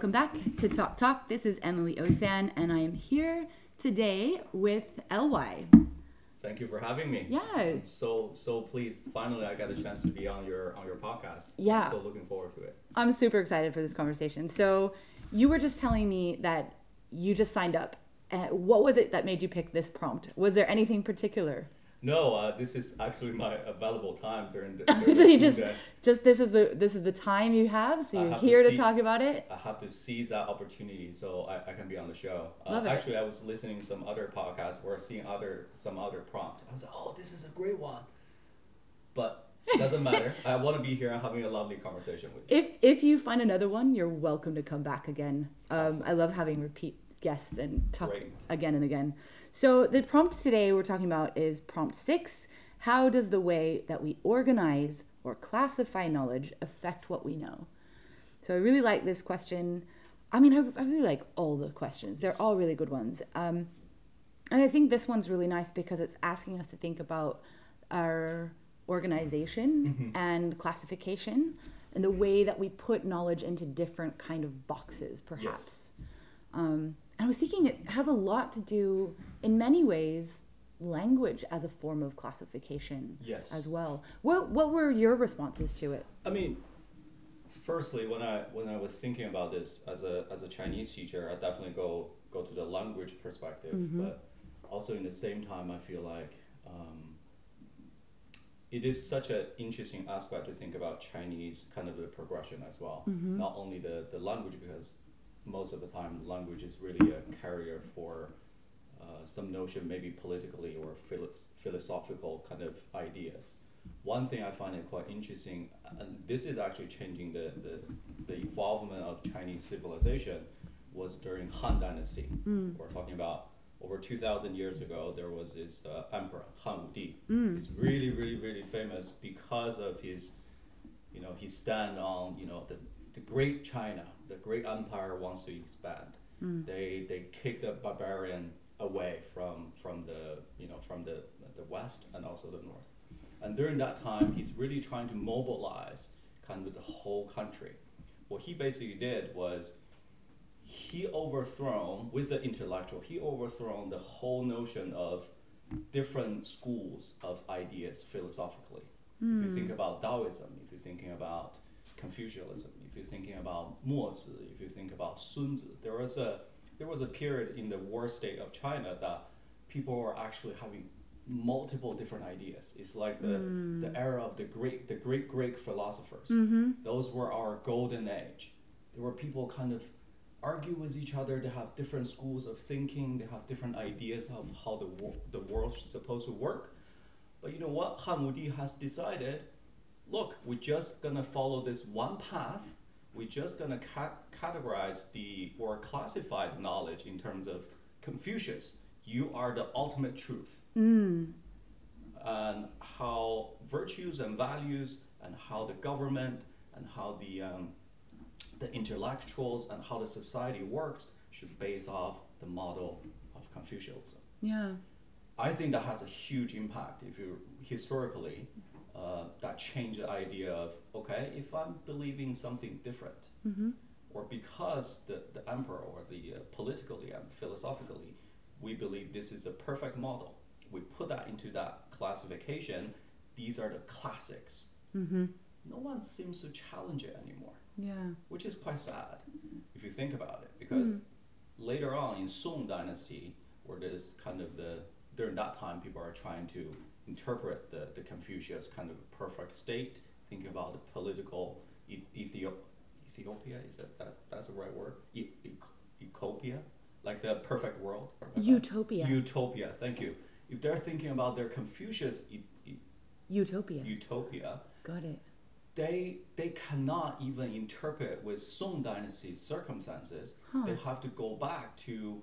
welcome back to Talk Talk. This is Emily Osan, and I am here today with LY. Thank you for having me. Yeah. I'm so so pleased. Finally, I got a chance to be on your on your podcast. Yeah. I'm so looking forward to it. I'm super excited for this conversation. So, you were just telling me that you just signed up. Uh, what was it that made you pick this prompt? Was there anything particular? No, uh, this is actually my available time during the. During so you just day. just this is the this is the time you have. So you're have here to see- talk about it. I have to seize that opportunity so I, I can be on the show. Uh, it. Actually, I was listening to some other podcasts or seeing other some other prompt. I was like, oh, this is a great one. But doesn't matter. I want to be here and having a lovely conversation with you. If if you find another one, you're welcome to come back again. Um, Awesome. I love having repeat guests and talk Great. again and again. So the prompt today we're talking about is prompt six. How does the way that we organize or classify knowledge affect what we know? So I really like this question. I mean, I, I really like all the questions. They're all really good ones. Um, and I think this one's really nice because it's asking us to think about our organization and classification and the way that we put knowledge into different kind of boxes, perhaps. Um, and I was thinking it has a lot to do, in many ways, language as a form of classification Yes. as well. What what were your responses to it? I mean, firstly, when I when I was thinking about this as a as a Chinese teacher, I definitely go go to the language perspective, but also in the same time, I feel like um, it is such an interesting aspect to think about Chinese kind of the progression as well. Not only the the language because most of the time language is really a carrier for uh, some notion maybe politically or philos- philosophical kind of ideas one thing I find it quite interesting, and this is actually changing the, the, the involvement of Chinese civilization, was during Han Dynasty. We're talking about over 2,000 years ago, there was this uh, emperor, Han Wudi. He's really, really, really famous because of his, you know, his stand on, you know, the, the great China, the great empire wants to expand. Mm. They, they kick the barbarian away from, from the, you know, from the, the west and also the north. And during that time, he's really trying to mobilize kind of the whole country. What he basically did was he overthrown with the intellectual, he overthrown the whole notion of different schools of ideas philosophically. If you think mm. about Taoism, if you're thinking about Confucianism, if you're thinking about Mozi, if you think about Sun Tzu, there was a there was a period in the war state of China that people were actually having multiple different ideas. It's like the, the mm. era of the great the great Greek philosophers. Mm-hmm. Those were our golden age. There were people kind of argue with each other. They have different schools of thinking. They have different ideas of how the wo- the world is supposed to work. But you know what? Han Wudi has decided. Look, we're just gonna follow this one path. We're just gonna ca- categorize the or classify the knowledge in terms of Confucius. You are the ultimate truth and how virtues and values and how the government and how the um, the intellectuals and how the society works should base off the model of Confucianism. Yeah. I think that has a huge impact if you historically uh, that changed the idea of okay if I'm believing something different or because the, the emperor or the uh, politically and philosophically we believe this is a perfect model we put that into that classification these are the classics. No one seems to challenge it anymore. Yeah. which is quite sad if you think about it because later on in Song dynasty where there's kind of the during that time people are trying to interpret the, the Confucius kind of perfect state thinking about the political e- Ethiop- Ethiopia is that that's, that's the right word e- Ecopia like the perfect world Utopia. utopia thank you if they're thinking about their Confucius e- e- Utopia. utopia Got it. they they cannot even interpret with Song dynasty circumstances. They have to go back to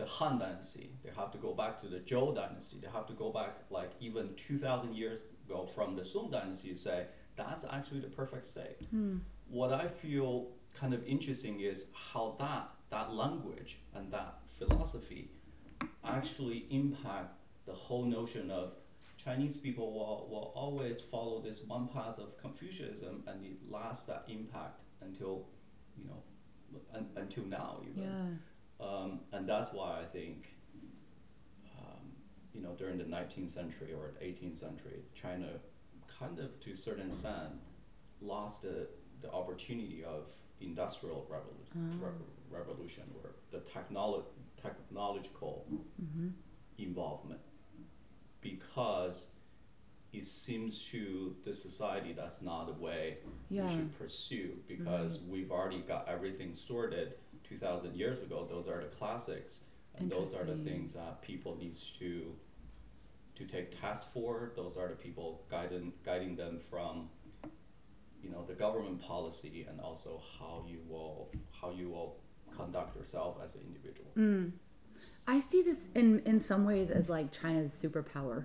the Han dynasty. They have to go back to the Zhou dynasty. They have to go back like even two thousand years ago from the Song dynasty to say that's actually the perfect state. Hmm. What I feel kind of interesting is how that that language and that philosophy actually impact the whole notion of Chinese people will, will always follow this one path of Confucianism and it lasts that impact until, you know, un, until now even. Yeah. Um, and that's why I think, um, you know, during the 19th century or 18th century, China kind of, to a certain extent, lost the, the opportunity of industrial revolu- re- revolution or the technolo- technological involvement. Because it seems to the society that's not the way Yeah. we should pursue because we've already got everything sorted 2000 years ago those are the classics and those are the things that people needs to to take tasks for those are the people guiding guiding them from you know the government policy and also how you will how you will conduct yourself as an individual Mm. I see this in in some ways as like China's superpower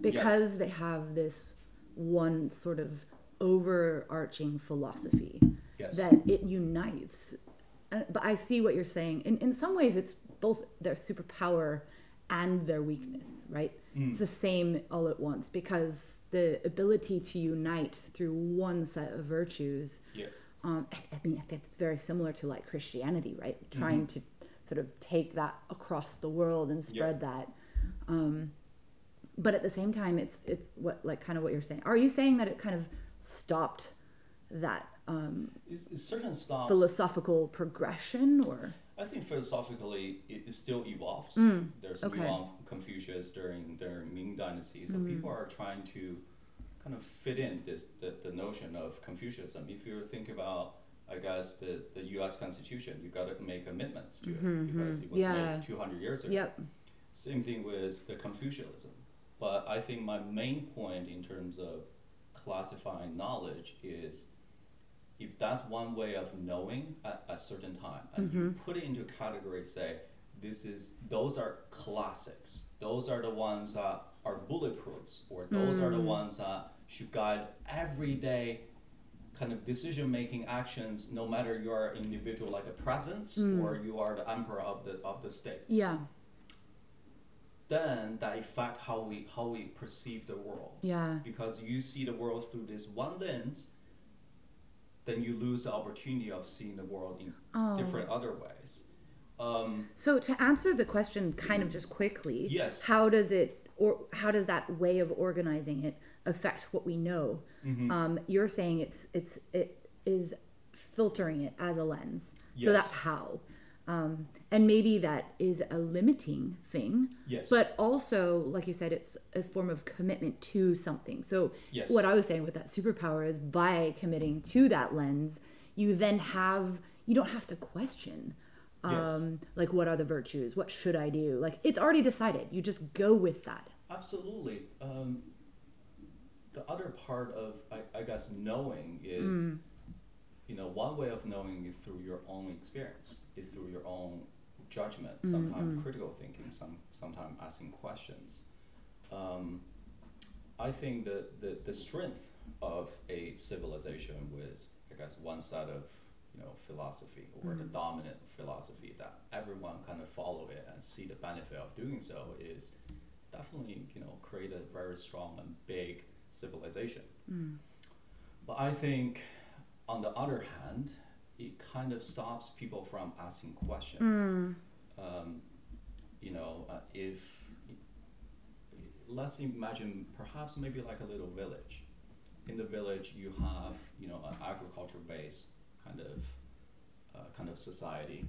because they have this one sort of overarching philosophy yes that it unites. But I see what you're saying. In in some ways, it's both their superpower and their weakness, right? It's the same all at once because the ability to unite through one set of virtues yeah um, I, I mean, it's very similar to like Christianity, right? Trying to sort of take that across the world and spread that. Um, but at the same time, it's it's what like kind of what you're saying. Are you saying that it kind of stopped that um, it's, it's certain philosophical progression, or I think philosophically it, it still evolves. There's Mm, okay. Mm. Yuan Confucius during during Ming Dynasty, so people are trying to kind of fit in this the, the notion of Confucianism. If you think about, I guess the, the U.S. Constitution, you got to make amendments to it because it was Mm-hmm, Yeah. made 200 years ago. yep, Same thing with the Confucianism. But I think my main point in terms of classifying knowledge is if that's one way of knowing at a certain time and you mm-hmm. put it into a category say this is those are classics. Those are the ones that are bulletproofs or those are the mm. ones that should guide everyday kind of decision making actions no matter you are individual like a president mm. or you are the emperor of the of the state. Yeah, then that affect how we how we perceive the world. Yeah, because you see the world through this one lens then you lose the opportunity of seeing the world in Oh. different other ways um, So to answer the question kind of just quickly, Yes. how does it or how does that way of organizing it affect what we know? Mm-hmm. Um, you're saying it's it's it is filtering it as a lens. Yes. So that's how. Um, and maybe that is a limiting thing. Yes. But also, like you said, it's a form of commitment to something. So Yes. what I was saying with that superpower is by committing to that lens, you then have you don't have to question Yes. um like what are the virtues what should i do like it's already decided you just go with that absolutely um, the other part of I, I guess knowing is Mm. You know one way of knowing is through your own experience is through your own judgment Mm, sometimes critical thinking some sometimes asking questions. Um, I think that the, the strength of a civilization with I guess one set of you know philosophy or the dominant philosophy that everyone kind of follow it and see the benefit of doing so is definitely you know create a very strong and big civilization. But I think on the other hand, it kind of stops people from asking questions. Um, you know, uh, if let's imagine perhaps maybe like a little village. In the village, you have you know an agriculture based kind of uh, kind of society.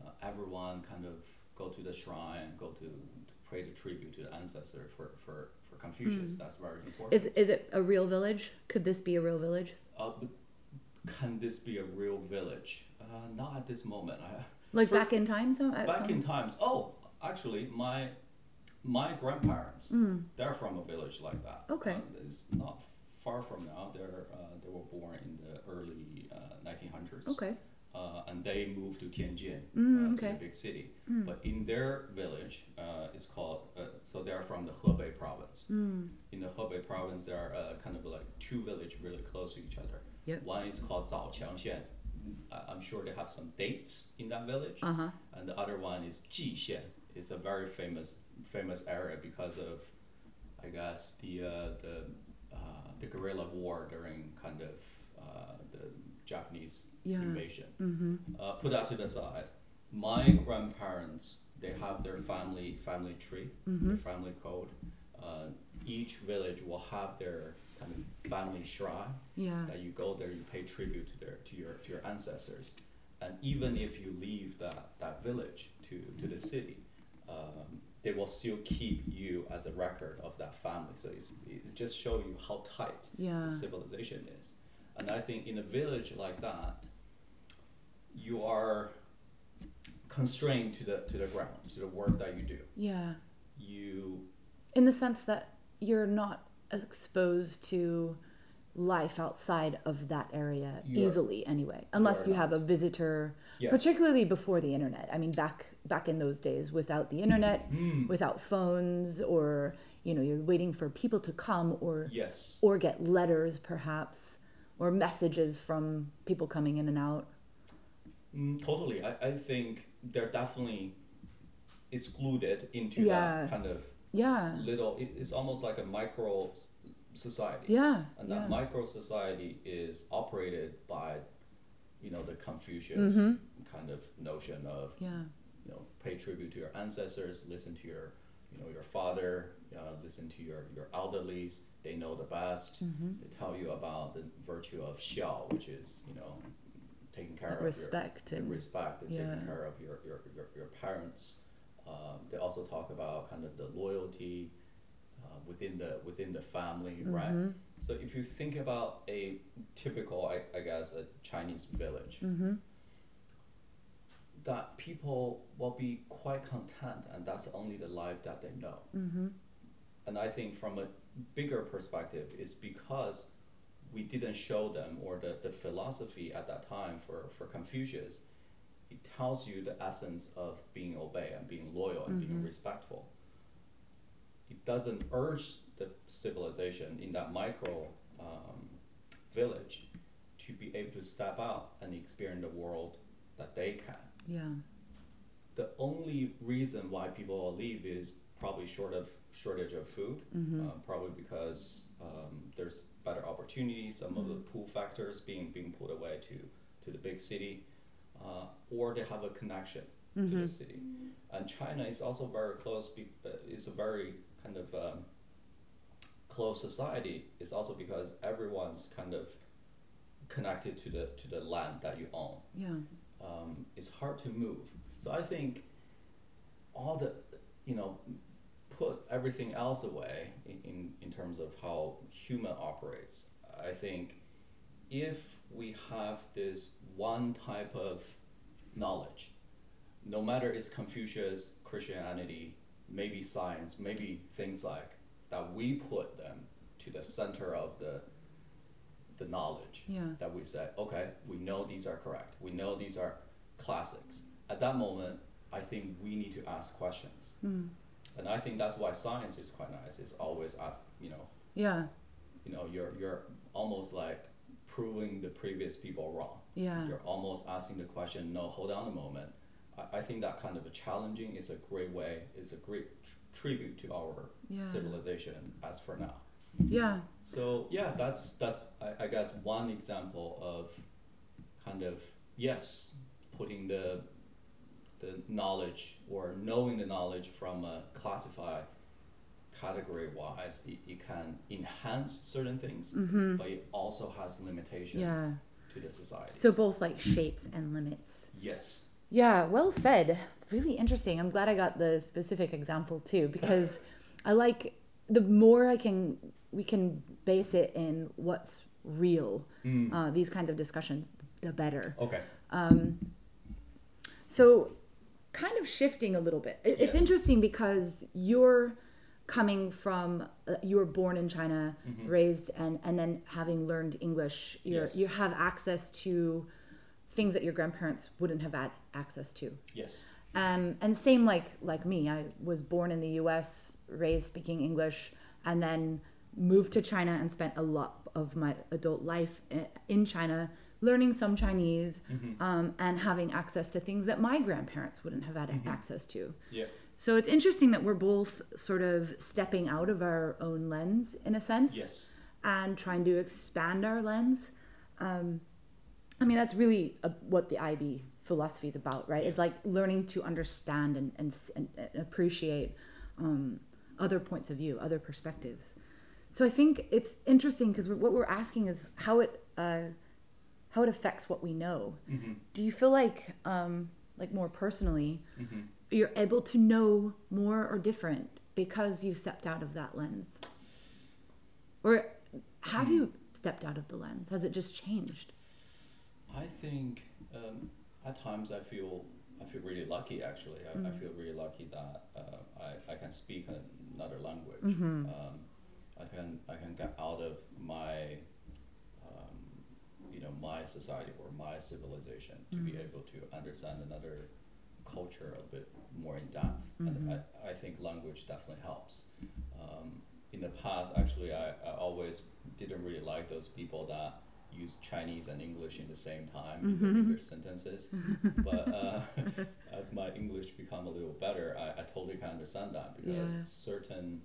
Uh, everyone kind of go to the shrine, go to, to pray the tribute to the ancestor for for, for Confucius. That's very important. is is it a real village could this be a real village uh, can this be a real village? Uh, not at this moment. I, like For- back in time so back some- in times. Oh, actually, my my grandparents they're from a village like that. Mm. Okay. Uh, it's not far from now. They're uh, they were born in the early nineteen hundreds. okay Uh, and they moved to Tianjin, Mm, uh, okay. to the big city. But in their village, uh, it's called. Uh, so they are from the Hebei province. Mm. In the Hebei province, there are uh, kind of like two villages really close to each other. Yep. One is called Zaoqiangxian. I- I'm sure they have some dates in that village. uh-huh And the other one is Jixian. It's a very famous famous area because of, I guess the uh, the uh, the guerrilla war during kind of uh, the Japanese Yeah. invasion. Mm-hmm. Uh, put that to the side. My grandparents, they have their family family tree, Mm-hmm. their family code. Uh, each village will have their family shrine Yeah. that you go there, you pay tribute to their to your to your ancestors, and even if you leave that that village to to the city, um, they will still keep you as a record of that family. So it's it just show you how tight Yeah. the civilization is, and I think in a village like that, you are constrained to the to the ground to the work that you do. Yeah. You In the sense that you're not exposed to life outside of that area You are- easily anyway unless are you have a visitor yes. particularly before the internet i mean back back in those days without the internet Mm, without phones or you know you're waiting for people to come or yes. or get letters perhaps or messages from people coming in and out Mm, totally. I, I think they're definitely excluded into Yeah. that kind of yeah little, it, it's almost like a micro society. yeah And yeah. that micro society is operated by, you know, the Confucius Mhm. kind of notion of, yeah you know, pay tribute to your ancestors, listen to your, you know, your father, uh, listen to your, your elderlies. They know the best. mm-hmm. They tell you about the virtue of xiao, which is, you know, taking care That of your respect the and respect and yeah. taking care of your, your, your, your parents. Um, they also talk about kind of the loyalty uh, within the within the family, right? Mhm. So if you think about a typical, I, I guess, a Chinese village, Mhm. that people will be quite content, and that's only the life that they know. Mhm. And I think from a bigger perspective, it's because we didn't show them, or the, the philosophy at that time for, for Confucius, it tells you the essence of being obey and being loyal and being Mhm. respectful. It doesn't urge the civilization in that micro um, village to be able to step out and experience the world that they can yeah the only reason why people will leave is probably short of shortage of food. Mhm. Uh, probably because um, there's better opportunities. Some of the pull factors being being pulled away to to the big city, uh, or they have a connection to Mhm. the city. And China is also very close. Be, uh, it's a very kind of um, close society. It's also because everyone's kind of connected to the to the land that you own yeah um, it's hard to move. So I think all the, you know, put everything else away in, in, in terms of how human operates. I think if we have this one type of knowledge, no matter it's Confucius, Christianity, maybe science, maybe things like that, we put them to the center of the the knowledge yeah that we say, okay, we know these are correct. We know these are classics. At that moment, I think we need to ask questions. Mm. And I think that's why science is quite nice. It's always ask, you know, yeah you know, you're you're almost like proving the previous people wrong. yeah You're almost asking the question, no, hold on a moment. I, I think that kind of a challenging is a great way, is a great tr- tribute to our yeah civilization as for now. yeah So yeah, that's that's I, I guess one example of kind of yes, putting the the knowledge or knowing the knowledge from a classified category wise, it, it can enhance certain things, mm-hmm. but it also has limitation yeah to the society. so both like shapes and limits yes. Yeah, well said. Really interesting. I'm glad I got the specific example too because I like the more I can we can base it in what's real. Mm. Uh, these kinds of discussions, the better. Okay. Um, so, kind of shifting a little bit. It, It's Yes. interesting because you're coming from uh, you were born in China, Mhm. raised and and then having learned English, you Yes. you have access to things that your grandparents wouldn't have had access to. Yes. Um, and same like like me, I was born in the U.S., raised speaking English, and then moved to China and spent a lot of my adult life in China, learning some Chinese, Mhm. um, and having access to things that my grandparents wouldn't have had Mhm. access to. Yeah. So it's interesting that we're both sort of stepping out of our own lens in a sense Yes. and trying to expand our lens. Um, I mean, that's really uh what the IB philosophy is about, right? It's like learning to understand and, and, and, and appreciate um, other points of view, other perspectives. So I think it's interesting because what we're asking is how it uh, how it affects what we know. Mm-hmm. Do you feel like um, like more personally, Mm-hmm. You're able to know more or different because you stepped out of that lens, or have Hmm. you stepped out of the lens? Has it just changed? I think um, at times I feel I feel really lucky actually. I, I Mm. feel really lucky that uh, I, I can speak another language. Mm-hmm. Um, I can I can get out of my um, you know my society or my civilization to be Mm. able to understand another culture a bit more in depth. Mm-hmm. And I, I think language definitely helps. Um, in the past, actually, I, I always didn't really like those people that use Chinese and English in the same time in their Mm-hmm. Sentences. but uh, as my English become a little better, I, I totally can understand that because Yeah. certain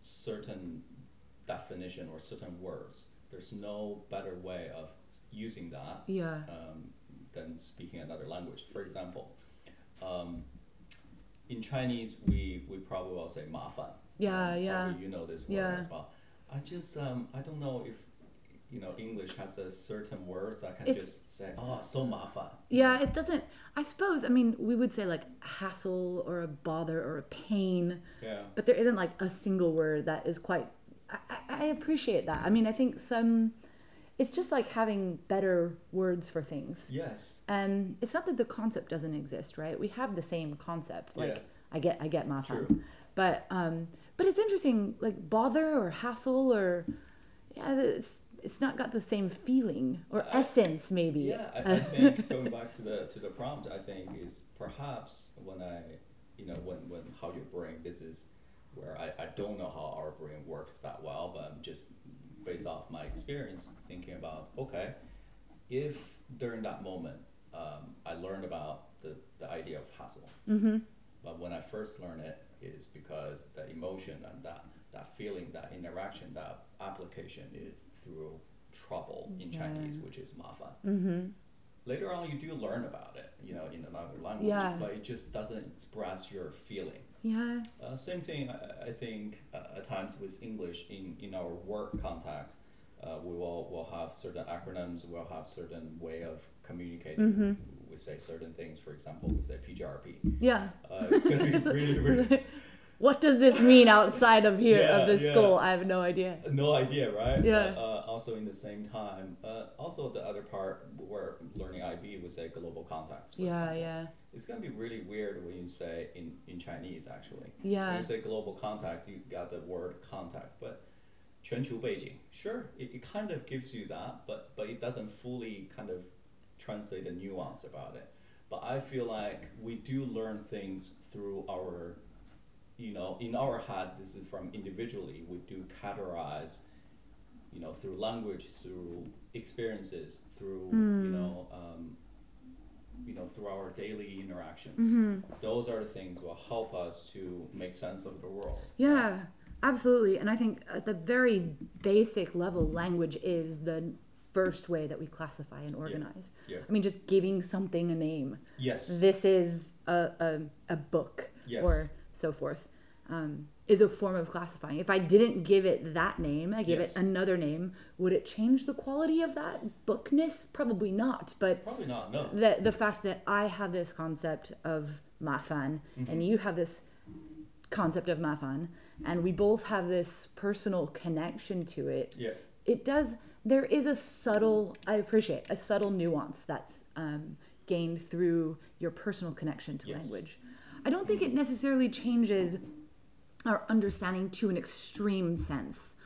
certain definition or certain words, there's no better way of using that Yeah. um, than speaking another language. For example, um, in Chinese, we, we probably will say "mafan." Yeah, um, yeah. You know this word yeah. as well. I just, um, I don't know if, you know, English has a certain words I can it's, just say, oh, so mafan." Yeah, it doesn't, I suppose, I mean, we would say like hassle or a bother or a pain. Yeah. But there isn't like a single word that is quite, I, I appreciate that. I mean, I think some it's just like having better words for things. Yes. And it's not that the concept doesn't exist, right? We have the same concept. Like Yeah. I get, I get my True. but um, but it's interesting. Like bother or hassle or yeah, it's it's not got the same feeling or I- essence maybe. Yeah, I, I think going back to the to the prompt, I think is perhaps when I, you know, when when how your brain. This is where I, I don't know how our brain works that well, but I'm just based off my experience thinking about okay, if during that moment um, I learned about the the idea of hassle, Mm-hmm. but when I first learned it, it is because the emotion and that that feeling, that interaction, that application is through trouble in Yeah. Chinese, which is mafan. Mm-hmm. later on you do learn about it you know in another language Yeah. but it just doesn't express your feeling Yeah. uh, same thing I, I think uh, at times with english in, in our work context uh, we will will have certain acronyms we'll have certain way of communicating Mm-hmm. we say certain things for example we say pgrp Yeah. uh, it's going to be really really what does this mean outside of here Yeah, of this yeah. school? I have no idea. no idea, right? Yeah. Uh, also in the same time, uh, also the other part where learning IB would say global contexts. yeah, example. yeah. It's gonna be really weird when you say in, in Chinese actually. Yeah. When you say global context, you got the word contact, but 全球背景, sure, it, it kind of gives you that, but but it doesn't fully kind of translate the nuance about it. But I feel like we do learn things through our, you know, in our head. This is from individually. We do categorize you know, through language, through experiences, through you know. Um, you know, through our daily interactions, Mm-hmm. those are the things will help us to make sense of the world. yeah, absolutely. And I think at the very basic level, language is the first way that we classify and organize. Yeah. I mean, just giving something a name. Yes. This is a, a, a book Yes. or so forth. Um, is a form of classifying. If I didn't give it that name, I give Yes. it another name, would it change the quality of that bookness? Probably not. But Probably not. No. the the fact that I have this concept of mafan Mm-hmm. and you have this concept of mafan and we both have this personal connection to it Yeah. it does there is a subtle i appreciate a subtle nuance that's um, gained through your personal connection to Yes. language i don't think it necessarily changes our understanding to an extreme sense.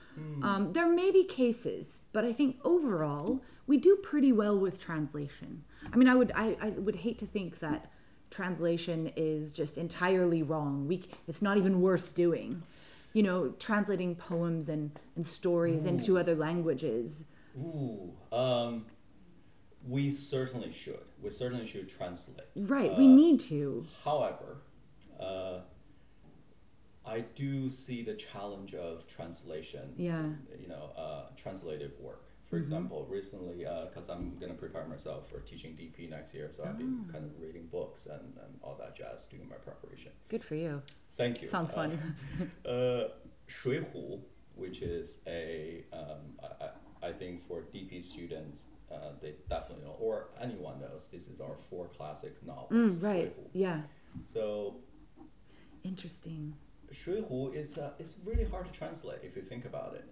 Um, there may be cases but i think overall we do pretty well with translation. I mean i would i, I would hate to think that translation is just entirely wrong. We it's not even worth doing. You know translating poems and, and stories into other languages. Ooh. Um, we certainly should. We certainly should translate. right we Uh, need to. However, uh, I do see the challenge of translation. Yeah. You know, uh, translative work. For mm-hmm. example, recently, because uh, I'm going to prepare myself for teaching DP next year, so oh. I've been ah. kind of reading books and, and all that jazz, doing my preparation. Good for you. Thank you. Sounds fun. Uh, Shui uh, Shuihu, which is a um, I, I think for DP students, uh, they definitely know, or anyone knows, this is our four classics novels. Mm, right. Yeah. So. Interesting shui hu is uh, it's really hard to translate if you think about it.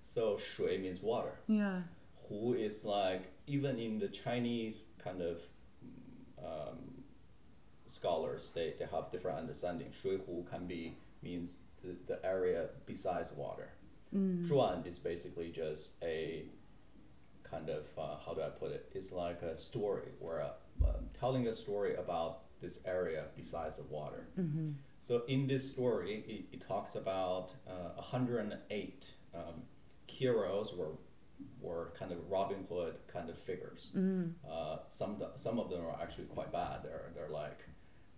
So shui means water. Yeah. Hu is like even in the Chinese kind of um, scholars, they, they have different understanding. Shui hu can be means the, the area besides water. Mm. Zhuan is basically just a kind of uh, how do I put it? It's like a story or uh, telling a story about this area besides the water. Mm-hmm. So in this story, it, it talks about uh, 108 um, heroes were were kind of Robin Hood kind of figures. Mm. Uh, some some of them are actually quite bad. They're they're like,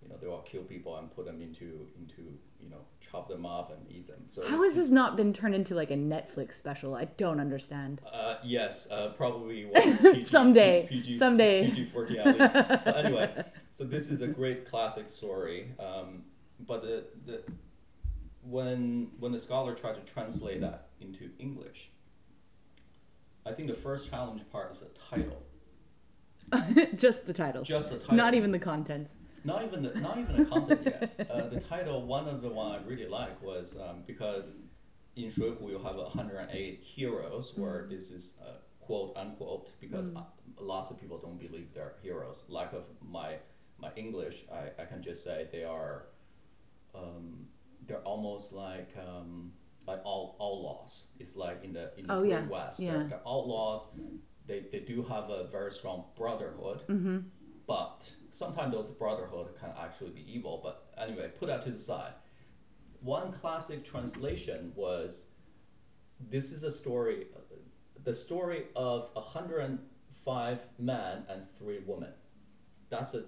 you know, they will kill people and put them into into you know chop them up and eat them. So How has this not been turned into like a Netflix special? I don't understand. Uh, yes, uh, probably PG, Someday, PG, someday. PG fourteen at least. but anyway, so this is a great classic story. Um, but the, the when when the scholar tried to translate that into English, I think the first challenge part is the title. Just the title. Just the title. Not even the contents. Not even the not even the content yet. Uh, the title, one of the one I really like was um, because in 水浒 you have 108 heroes, where this is uh, quote unquote because uh, lots of people don't believe they're heroes. Lack of my my English, I, I can just say they are um, they're almost like um, like all outlaws. It's like in the in the Oh, yeah, West, yeah. they're, they're outlaws. They, they do have a very strong brotherhood, Mm-hmm. but sometimes those brotherhood can actually be evil. But anyway, put that to the side. One classic translation was this is a story, the story of 105 men and three women. That's a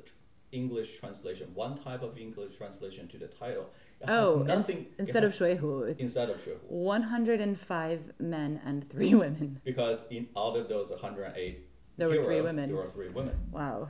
English translation, one type of English translation to the title. It oh, nothing, instead has, of Shuihu, it's instead of Shuihu. 105 men and three women. Because in out of those 108 there heroes, were three women. There were three women. Wow.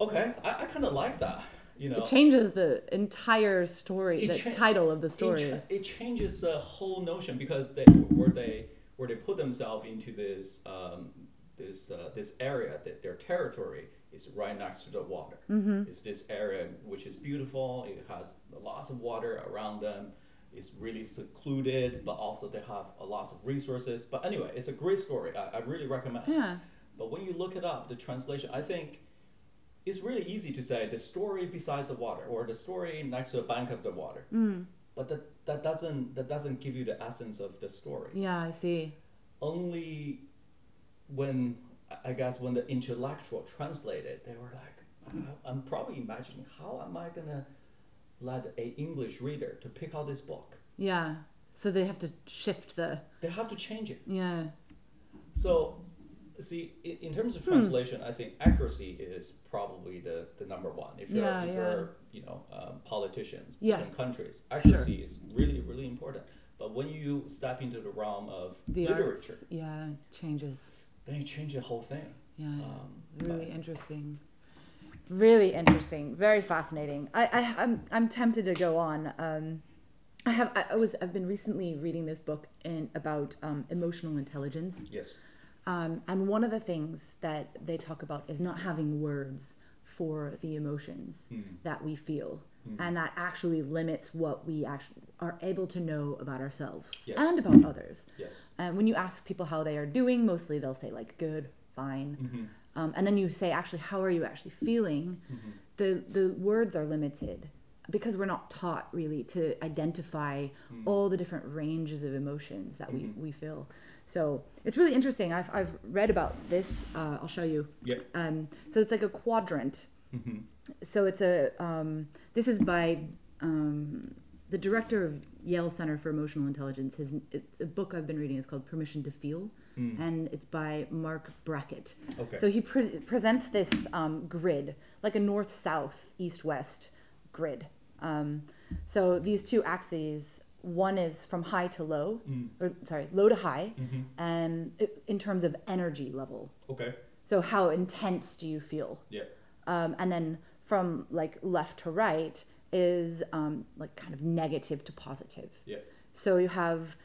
Okay, I, I kind of like that. You know, it changes the entire story, the cha- title of the story. It, cha- it, changes the whole notion because they were they were they put themselves into this um, this uh, this area, their territory is right next to the water. Mm-hmm. It's this area which is beautiful. It has lots of water around them. It's really secluded, but also they have a lots of resources. But anyway, it's a great story. I, I really recommend. yeah. But when you look it up, the translation, I think it's really easy to say the story besides the water or the story next to the bank of the water. Mm. But that, that doesn't that doesn't give you the essence of the story. Yeah, I see. Only when I guess when the intellectual translated, they were like, uh, I'm probably imagining how am I gonna let a English reader to pick out this book? Yeah. So they have to shift the. They have to change it. Yeah. So, see, in, in terms Hmm. of translation, I think accuracy is probably the, the number one. If you're, Yeah, if yeah. you're you know, um, politicians Yeah. in countries, accuracy is really, really important. But when you step into the realm of The literature, arts. Yeah, changes. Then you change the whole thing. Yeah. Um, really interesting. Really interesting. Very fascinating. I, I I'm I'm tempted to go on. Um, I have I was I've been recently reading this book in about um, emotional intelligence. yes. Um, and one of the things that they talk about is not having words for the emotions Hmm. that we feel. And that actually limits what we actually are able to know about ourselves Yes. and about others. Yes. And when you ask people how they are doing, mostly they'll say like good, fine. Mm-hmm. Um, and then you say actually how are you actually feeling? Mm-hmm. The the words are limited because we're not taught really to identify Mm. all the different ranges of emotions that Mhm. we, we feel. So it's really interesting. I've, I've read about this. Uh, I'll show you. Yep. Um, so it's like a quadrant. Mm-hmm. So it's a um, this is by um, the director of Yale Center for Emotional Intelligence. His it's a book I've been reading. It's called Permission to Feel, and it's by Marc Brackett. Okay. So he pre- presents this um, grid, like a north south, east west grid. Um, so these two axes one is from high to low, Mm. or sorry, low to high, Mm-hmm. and in terms of energy level. Okay. So how intense do you feel? Yeah. Um, and then from like left to right is um, like kind of negative to positive. Yeah. So you have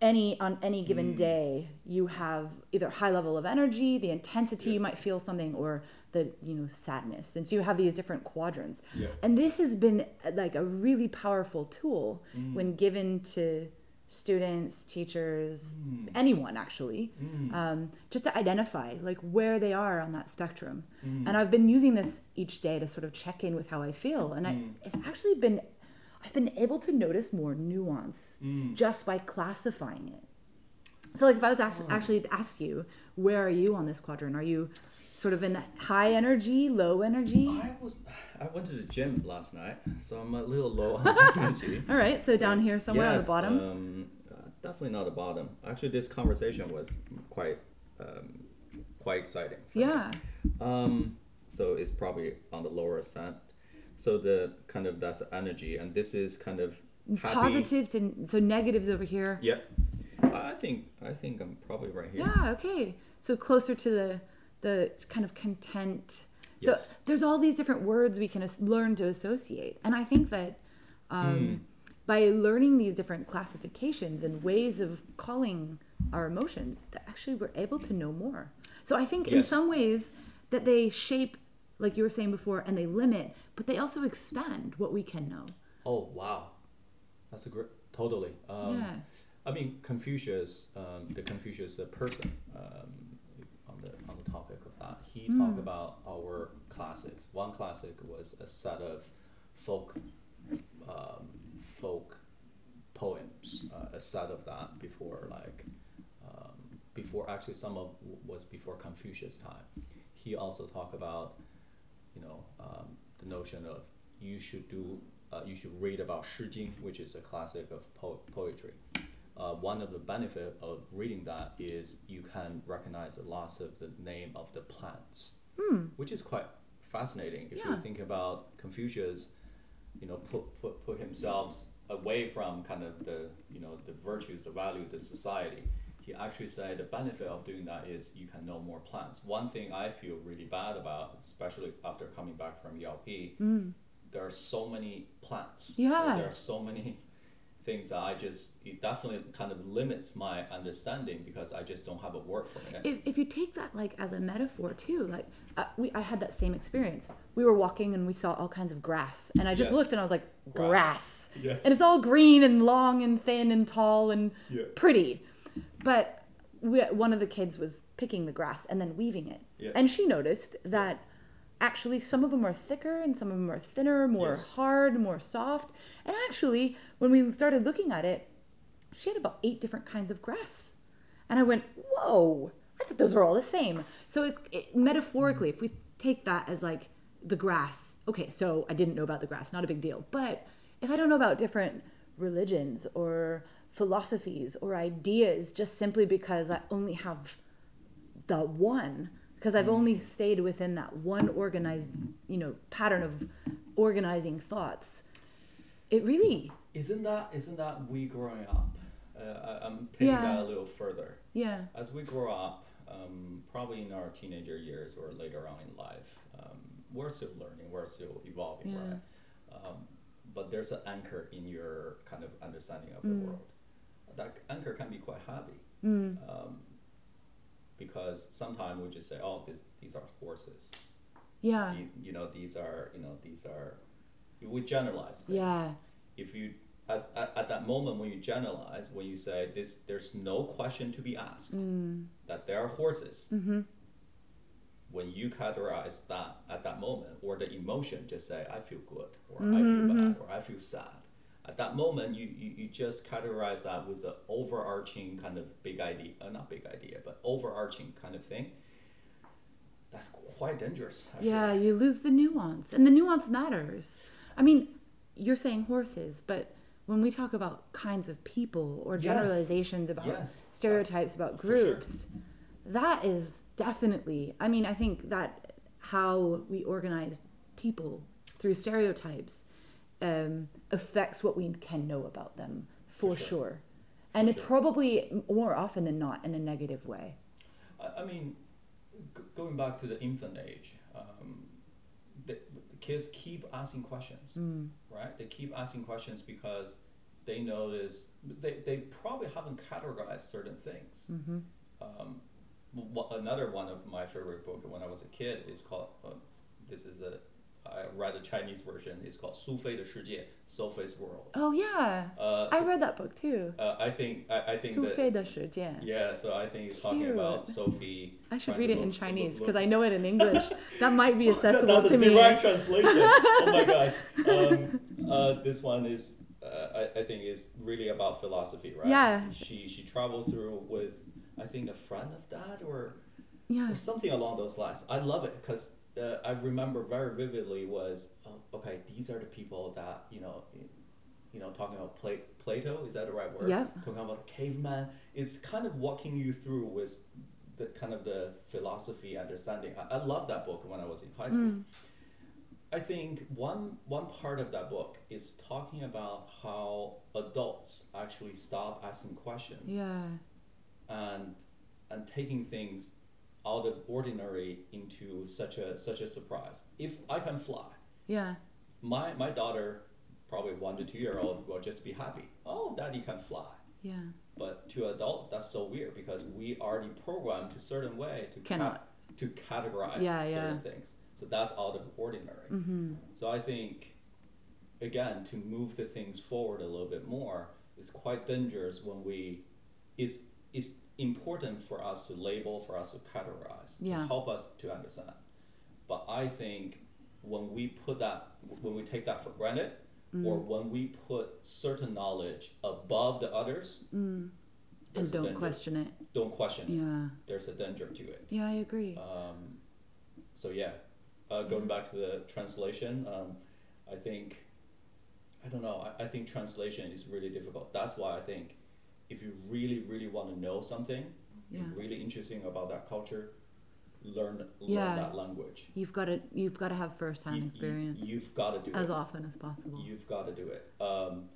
any on any given Mm. day, you have either high level of energy, the intensity you might feel something, or the you know sadness. And so you have these different quadrants. Yeah. And this has been uh, like a really powerful tool Mm. when given to students, teachers, Mm. anyone actually, Mm. um, just to identify like where they are on that spectrum. Mm. And I've been using this each day to sort of check in with how I feel, and I, Mm. it's actually been, I've been able to notice more nuance Mm. just by classifying it. So like if I was actually, Oh. actually to ask you, where are you on this quadrant? Are you sort of in high energy, low energy? I was. I went to the gym last night, so I'm a little low on energy. All right, so down here somewhere on the bottom. Um, uh, definitely not the bottom. Actually, this conversation was quite um, quite exciting. yeah. Um, so it's probably on the lower side. So the kind of that's energy, and this is kind of happy. Positive to so negatives over here. Yeah, I I think I think I'm probably right here. Yeah, okay. So closer to the the kind of content. So Yes. there's all these different words we can as- learn to associate, and I think that um, Hmm. by learning these different classifications and ways of calling our emotions, that actually we're able to know more. So I think in some ways that they shape, like you were saying before, and they limit, but they also expand what we can know. Oh wow, that's a great totally. Um, yeah. I mean, Confucius, um, the Confucius person, um, on the on the topic of that, he Hmm. talked about our classics. One classic was a set of folk, um, folk poems, uh, a set of that before like, um, before actually some of was before Confucius time. He also talked about, you know, um, the notion of you should do, uh, you should read about Shi Jing, which is a classic of po- poetry uh, one of the benefit of reading that is you can recognize a lots of the name of the plants, which is quite fascinating. If you Yeah. think about Confucius, you know, put, put, put himself away from kind of the, you know, the virtues, the value of the society. He actually said the benefit of doing that is you can know more plants. One thing I feel really bad about, especially after coming back from ELP, there are so many plants. Yeah. There are so many things that I just it definitely kind of limits my understanding because I just don't have a word for it. if, if you take that like as a metaphor too like uh, we, i had that same experience we were walking and we saw all kinds of grass and i just Yes. looked and i was like grass, Grass. Yes. and it's all green and long and thin and tall and Yeah. pretty but we, one of the kids was picking the grass and then weaving it Yeah. and she noticed that actually some of them are thicker and some of them are thinner more Yes. hard more soft and actually when we started looking at it she had about eight different kinds of grass and I went, whoa, I thought those were all the same. So it, it, metaphorically, if we take that as like the grass, okay, so I didn't know about the grass, not a big deal. But if I don't know about different religions or philosophies or ideas just simply because I only have the one, because I've only stayed within that one organized, you know, pattern of organizing thoughts, it really, Isn't that isn't that we growing up? Uh, I, I'm taking Yeah. that a little further. yeah, As we grow up, um, probably in our teenager years or later on in life, um, we're still learning, we're still evolving, Yeah. right? Um, but there's an anchor in your kind of understanding of Mm. the world. That anchor can be quite heavy. Mm. Um, because sometimes we just say, "Oh, this, these are horses." yeah, The- you know, these are you know these are. We generalize things. yeah, If you as, at, at that moment when you generalize, when you say this, there's no question to be asked mm. that there are horses. Mm-hmm. When you categorize that at that moment, or the emotion, just say I feel good, or I Mm-hmm, feel bad, or I feel sad. At that moment, you, you, you just categorize that with an overarching kind of big idea, uh, not big idea, but overarching kind of thing. That's quite dangerous. I feel. Yeah, you lose the nuance, and the nuance matters. I mean, you're saying horses, but when we talk about kinds of people or Yes. generalizations about Yes, stereotypes about for sure. groups, that is definitely. I mean, I think that how we organize people through stereotypes um, affects what we can know about them for, sure. sure. and For it sure. probably more often than not in a negative way. I, I mean, g- going back to the infant age, um, the, the kids keep asking questions, Mm. right? They keep asking questions because they notice they, they probably haven't categorized certain things. Mm-hmm. Um, another one of my favorite book when I was a kid is called. Uh, this is a I read the Chinese version. It's called 苏菲的世界, Sophie's World. Oh yeah, Uh, I so, read that book too. uh, I think I, I think 苏 that 菲的时间. yeah. So I think it's talking Cute. about Sophie. I should trying read to it in look- Chinese look- because I know it in English. that might be That- accessible That's to a me. direct translation. oh my gosh. Um, uh, this one is, uh, I, I think, is really about philosophy, right? Yeah. She she traveled through with, I think, a friend of that or, Yeah. or something along those lines. I love it because uh, I remember very vividly was oh, okay. These are the people that you know. You know, talking about Pla- Plato, is that the right word? Yeah. Talking about the caveman is kind of walking you through with the kind of the philosophy understanding. I, I love that book when I was in high school. Mm. I think one one part of that book is talking about how adults actually stop asking questions Yeah. and and taking things out of ordinary into such a such a surprise. If I can fly, Yeah. my my daughter, probably one to two year old, will just be happy. Oh, daddy can fly. Yeah. But to adult, that's so weird because we already programmed to certain way to Cannot. to categorize Yeah, certain yeah. things. So that's out of ordinary. Mm-hmm. So I think, again, to move the things forward a little bit more is quite dangerous when we. is it's important for us to label, for us to categorize, Yeah. to help us to understand. But I think when we put that, when we take that for granted, Mm. or when we put certain knowledge above the others, Mm. And don't question it. Don't question it. Yeah. There's a danger to it. Yeah, I agree. Um, so yeah, uh, going back to the translation, um, I think, I don't know. I, I think translation is really difficult. That's why I think, if you really really want to know something, Yeah. really interesting about that culture, learn learn Yeah. that language. You've got to you've got to have firsthand You- you- experience you've got to do as it. As often as possible. You've got to do it. Um,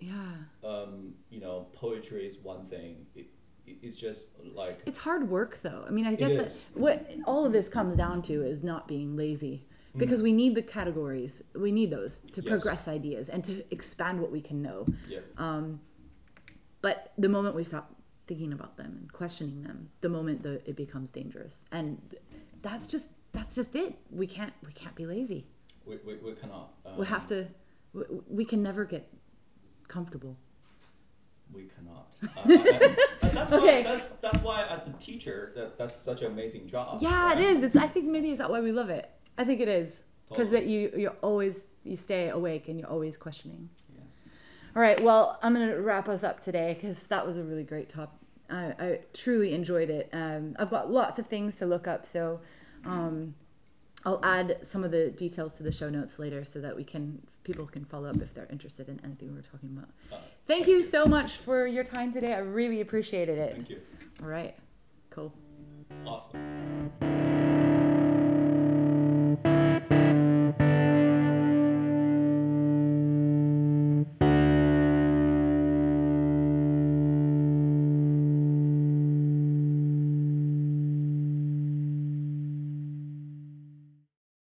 yeah. um, you know, poetry is one thing. It, it- it's just like It's hard work though. I mean, I guess that- what all of this comes down to is not being lazy. Mm. Because we need the categories. We need those to Yes. progress ideas and to expand what we can know. yeah, Um, but the moment we stop thinking about them and questioning them, the moment that it becomes dangerous. And that's just that's just it. We can't we can't be lazy. we, we, we cannot. Um, we have to. We, we can never get comfortable. We cannot. Uh, and that's Okay. why that's that's why as a teacher that that's such an amazing job. Yeah, it right? is. It's. I think maybe is that why we love it. I think it is because Totally. that you you're always you stay awake and you're always questioning. All right. Well, I'm gonna wrap us up today because that was a really great topic. I, I truly enjoyed it. Um, I've got lots of things to look up, so um, I'll add some of the details to the show notes later so that we can people can follow up if they're interested in anything we're talking about. Uh, Thank you so much for your time today. I really appreciated it. Thank you. All right. Cool. Awesome.